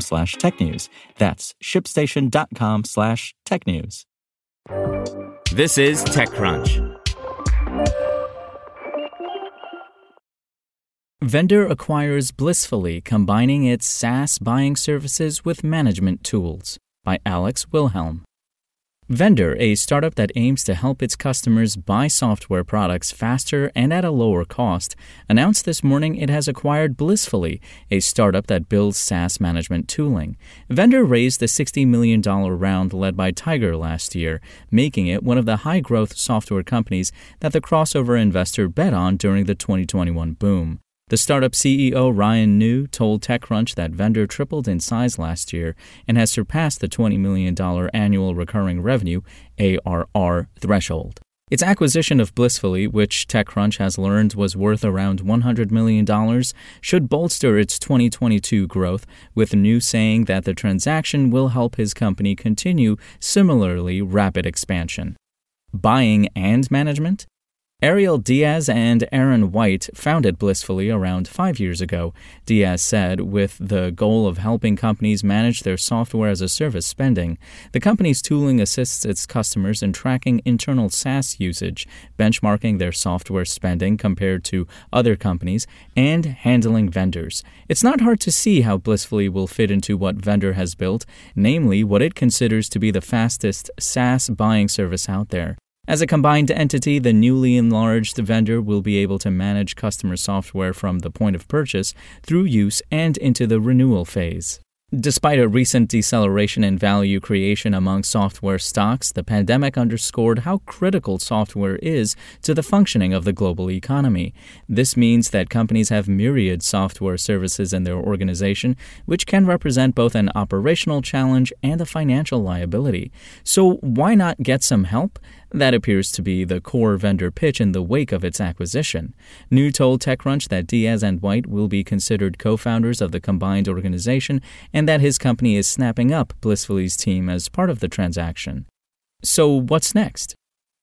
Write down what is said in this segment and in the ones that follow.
slash technews. That's shipstation.com slash technews. This is TechCrunch. Vendr acquires Blissfully, combining its SaaS buying services with management tools by Alex Wilhelm. Vendr, a startup that aims to help its customers buy software products faster and at a lower cost, announced this morning it has acquired Blissfully, a startup that builds SaaS management tooling. Vendr raised the $60 million round led by Tiger last year, making it one of the high growth software companies that the crossover investor bet on during the 2021 boom. The startup CEO Ryan Neu told TechCrunch that Vendr tripled in size last year and has surpassed the $20 million annual recurring revenue ARR threshold. Its acquisition of Blissfully, which TechCrunch has learned was worth around $100 million, should bolster its 2022 growth, with Neu saying that the transaction will help his company continue similarly rapid expansion. Buying and management? Ariel Diaz and Aaron White founded Blissfully around five years ago, Diaz said, with the goal of helping companies manage their software as a service spending. The company's tooling assists its customers in tracking internal SaaS usage, benchmarking their software spending compared to other companies, and handling vendors. It's not hard to see how Blissfully will fit into what Vendr has built, namely what it considers to be the fastest SaaS buying service out there. As a combined entity, the newly enlarged Vendr will be able to manage customer software from the point of purchase through use and into the renewal phase. Despite a recent deceleration in value creation among software stocks, the pandemic underscored how critical software is to the functioning of the global economy. This means that companies have myriad software services in their organization, which can represent both an operational challenge and a financial liability. So, why not get some help? That appears to be the core Vendr pitch in the wake of its acquisition. Neu told TechCrunch that Diaz and White will be considered co founders of the combined organization and that his company is snapping up Blissfully's team as part of the transaction. So, what's next?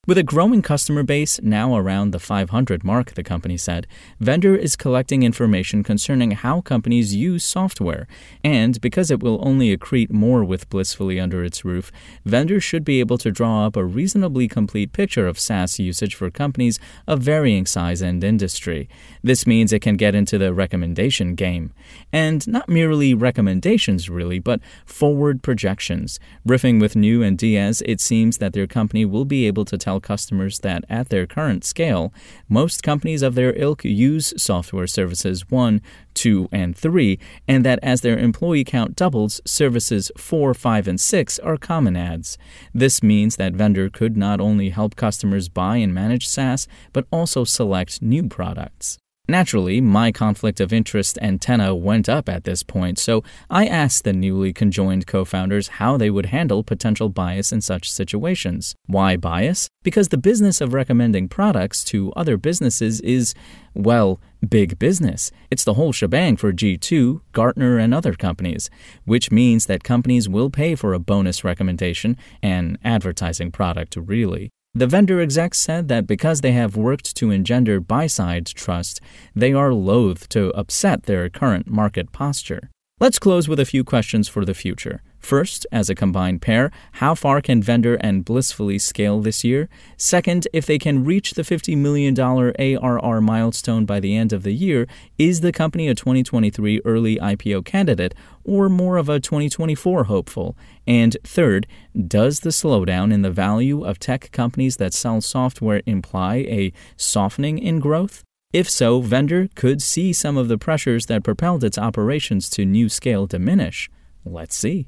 With a growing customer base, now around the 500 mark, the company said, Vendr is collecting information concerning how companies use software. And because it will only accrete more with Blissfully under its roof, Vendr should be able to draw up a reasonably complete picture of SaaS usage for companies of varying size and industry. This means it can get into the recommendation game. And not merely recommendations, really, but forward projections. Riffing with Neu and Diaz, it seems that their company will be able to tell tell customers that at their current scale, most companies of their ilk use software services 1, 2, and 3, and that as their employee count doubles, services 4, 5, and 6 are common ads. This means that Vendr could not only help customers buy and manage SaaS, but also select new products. Naturally, my conflict of interest antenna went up at this point, so I asked the newly conjoined co founders how they would handle potential bias in such situations. Why bias? Because the business of recommending products to other businesses is, well, big business. It's the whole shebang for G2, Gartner, and other companies, which means that companies will pay for a bonus recommendation, an advertising product, really. The Vendr execs said that because they have worked to engender buy side trust, they are loath to upset their current market posture. Let's close with a few questions for the future. First, as a combined pair, how far can Vendr and Blissfully scale this year? Second, if they can reach the $50 million ARR milestone by the end of the year, is the company a 2023 early IPO candidate or more of a 2024 hopeful? And third, does the slowdown in the value of tech companies that sell software imply a softening in growth? If so, Vendr could see some of the pressures that propelled its operations to new scale diminish. Let's see.